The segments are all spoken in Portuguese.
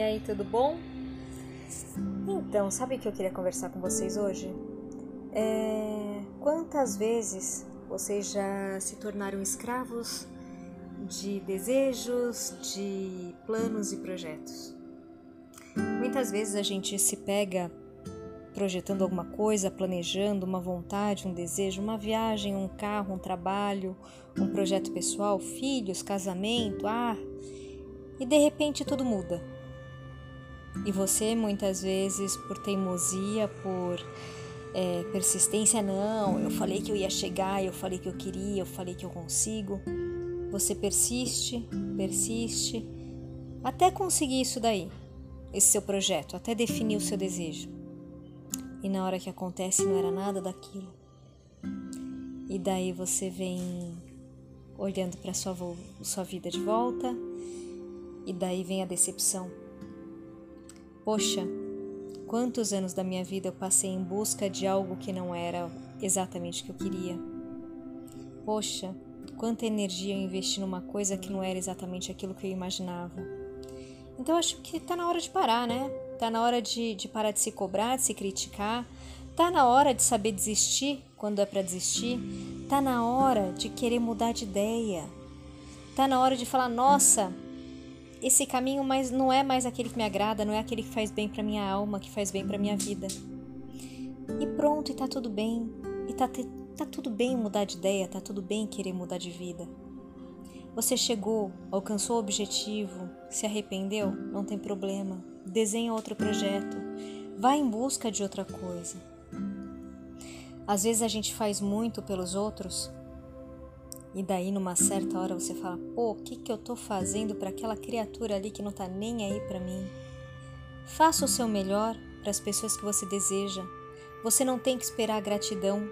aí, tudo bom? Então, sabe o que eu queria conversar com vocês hoje? É... Quantas vezes vocês já se tornaram escravos de desejos, de planos e projetos? Muitas vezes a gente se pega projetando alguma coisa, planejando uma vontade, um desejo, uma viagem, um carro, um trabalho, um projeto pessoal, filhos, casamento, ah, e de repente tudo muda. E você muitas vezes, por teimosia, por é, persistência, não, eu falei que eu ia chegar, eu falei que eu queria, eu falei que eu consigo. Você persiste, persiste, até conseguir isso daí, esse seu projeto, até definir o seu desejo. E na hora que acontece não era nada daquilo. E daí você vem olhando para sua sua vida de volta, e daí vem a decepção. Poxa, quantos anos da minha vida eu passei em busca de algo que não era exatamente o que eu queria. Poxa, quanta energia eu investi numa coisa que não era exatamente aquilo que eu imaginava. Então acho que tá na hora de parar, né? Tá na hora de, de parar de se cobrar, de se criticar. Tá na hora de saber desistir quando é para desistir. Tá na hora de querer mudar de ideia. Tá na hora de falar: nossa, esse caminho mais não é mais aquele que me agrada, não é aquele que faz bem para minha alma, que faz bem para minha vida. E pronto, e tá tudo bem. E tá, tá tudo bem mudar de ideia, tá tudo bem querer mudar de vida. Você chegou, alcançou o objetivo, se arrependeu? Não tem problema. Desenha outro projeto. Vá em busca de outra coisa. Às vezes a gente faz muito pelos outros e daí, numa certa hora, você fala: pô, o que, que eu tô fazendo para aquela criatura ali que não tá nem aí para mim? Faça o seu melhor para as pessoas que você deseja. Você não tem que esperar a gratidão.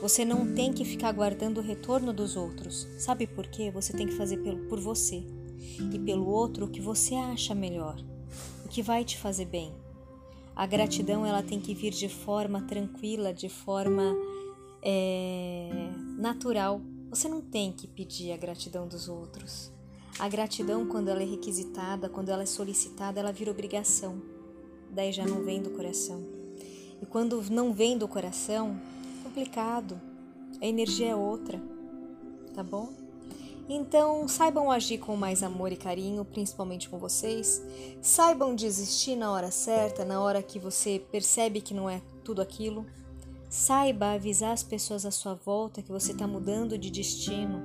Você não tem que ficar guardando o retorno dos outros. Sabe por quê? Você tem que fazer por você e pelo outro o que você acha melhor, o que vai te fazer bem. A gratidão ela tem que vir de forma tranquila, de forma é, natural você não tem que pedir a gratidão dos outros. A gratidão, quando ela é requisitada, quando ela é solicitada, ela vira obrigação. Daí já não vem do coração. E quando não vem do coração, é complicado. A energia é outra, tá bom? Então, saibam agir com mais amor e carinho, principalmente com vocês. Saibam desistir na hora certa, na hora que você percebe que não é tudo aquilo. Saiba avisar as pessoas à sua volta que você está mudando de destino.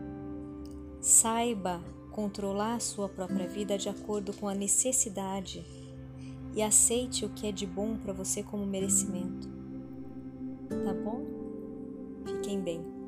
Saiba controlar a sua própria vida de acordo com a necessidade e aceite o que é de bom para você como merecimento. Tá bom? Fiquem bem.